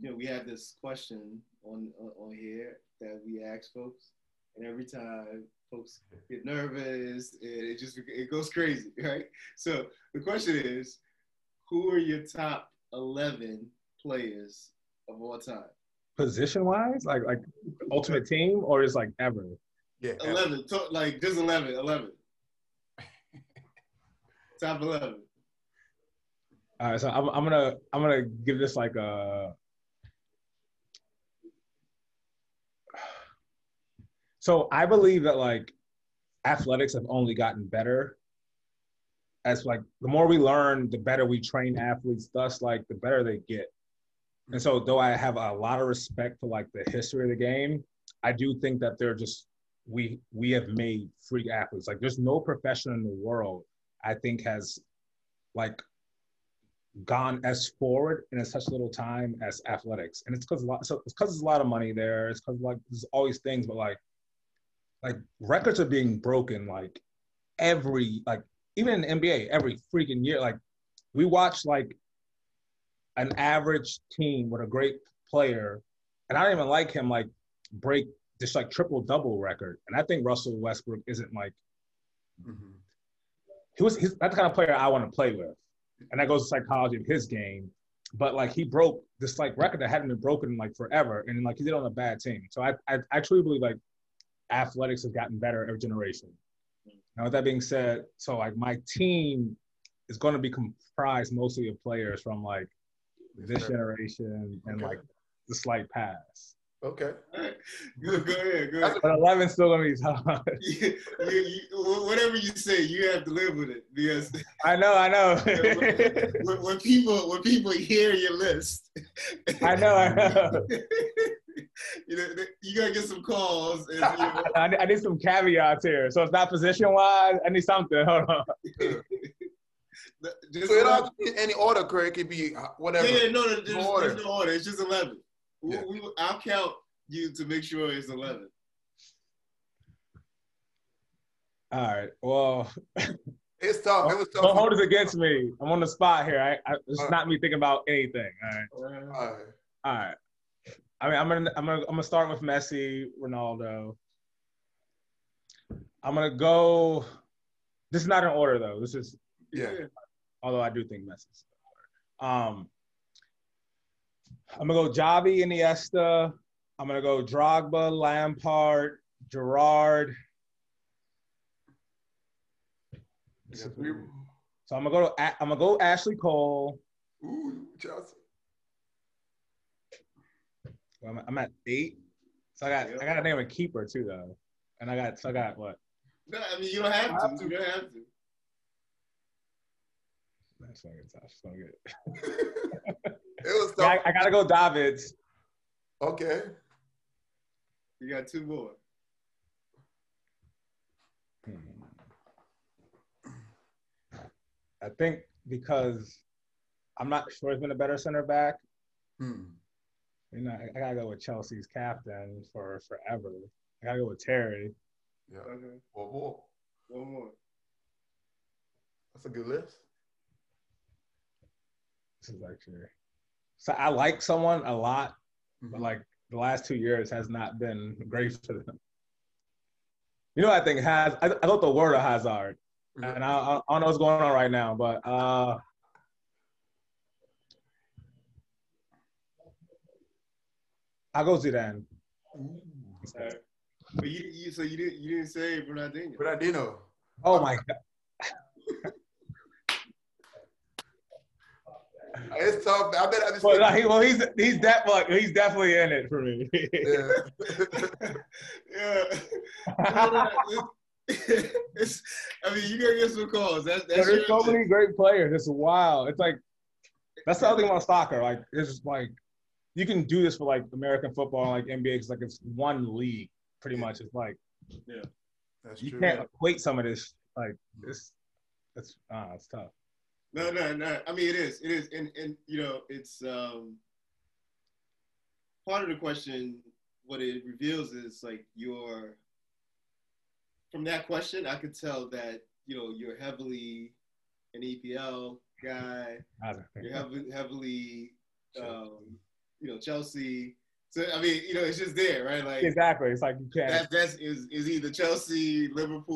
you know, we have this question on uh, on here that we ask folks, and every time folks get nervous, it just it goes crazy, right? So the question is, who are your top eleven players of all time? Position wise, like like ultimate team, or is like ever? Yeah, eleven. like just 11, 11. top eleven. All right, so I'm, I'm gonna I'm gonna give this like a So I believe that like athletics have only gotten better. As like the more we learn, the better we train athletes. Thus, like the better they get. And so, though I have a lot of respect for like the history of the game, I do think that they're just we we have made freak athletes. Like there's no profession in the world I think has like gone as forward in such little time as athletics. And it's because a lot so it's because there's a lot of money there. It's because like there's always things, but like like records are being broken like every like even in the NBA every freaking year. Like we watch like an average team with a great player, and I don't even like him like break this like triple double record. And I think Russell Westbrook isn't like mm-hmm. he was he's that's the kind of player I want to play with. And that goes to psychology of his game. But like he broke this like record that hadn't been broken in like forever. And like he did on a bad team. So I I, I truly believe like athletics has gotten better every generation. Now, with that being said, so like my team is going to be comprised mostly of players from like this generation and like the slight past. Okay. Good, go ahead. Go ahead. But 11 still gonna be tough. you, you, you, whatever you say, you have to live with it because I know, I know. when, when, people when people hear your list, I know, I know. you know, you gotta get some calls. And, you know. I, I, need some caveats here. So it's not position wise. I need something. Hold on. Just so it don't have to be any order, Craig. It could be whatever. Yeah, no, there's, no order. there's no order. It's just eleven. Yeah. We, we, I'll count you to make sure it's eleven. All right. Well. It's tough. It was tough. Don't hold it against me. I'm on the spot here. I, I it's uh, not me thinking about anything. All right. All right. All right. I mean, I'm gonna I'm gonna I'm gonna start with Messi, Ronaldo. I'm gonna go. This is not in order though. This is yeah. Although I do think Messi's. Um, I'm gonna go Xavi, Iniesta. I'm gonna go Drogba, Lampard, Gerrard. So I'm gonna go to I'm gonna go Ashley Cole. Ooh, Chelsea. I'm, I'm at eight. So I got I got a name a keeper too though, and I got so I got what? No, I mean you don't have, to. You don't have to. That's good. That's not good. it was. Yeah, I, I, gotta go, Davids. Okay. You got two more. Hmm. I think because I'm not sure he's been a better center back. Hmm you know, I, I, gotta go with Chelsea's captain for forever. I gotta go with Terry. Yeah. Okay. One more. One more. That's a good list. This is actually. So I like someone a lot, mm-hmm. but like the last two years has not been great for them. You know, I think has I, I thought the word of Hazard, mm-hmm. and I, I, don't know what's going on right now, but uh, I'll go Zidane. But you, you, so you didn't you didn't say Ronaldinho. Ronaldinho. Oh my god. It's tough. I bet I just. Well, no, he, well he's he's definitely he's definitely in it for me. yeah. yeah. it's, I mean, you gotta get some calls. That's, that's there's so many great players. It's wild. It's like that's the other thing about soccer. Like it's just like you can do this for like American football like NBA because like it's one league pretty much. It's like yeah, that's true you true. can't equate some of this like this. That's ah, it's tough. No, no, no. I mean, it is, it is, and and you know, it's um part of the question. What it reveals is like your from that question, I could tell that you know you're heavily an EPL guy. You're heavily heavily um, you know, Chelsea. So I mean, you know, it's just there, right? Like exactly. It's like you can't. That's that's is is either Chelsea, Liverpool,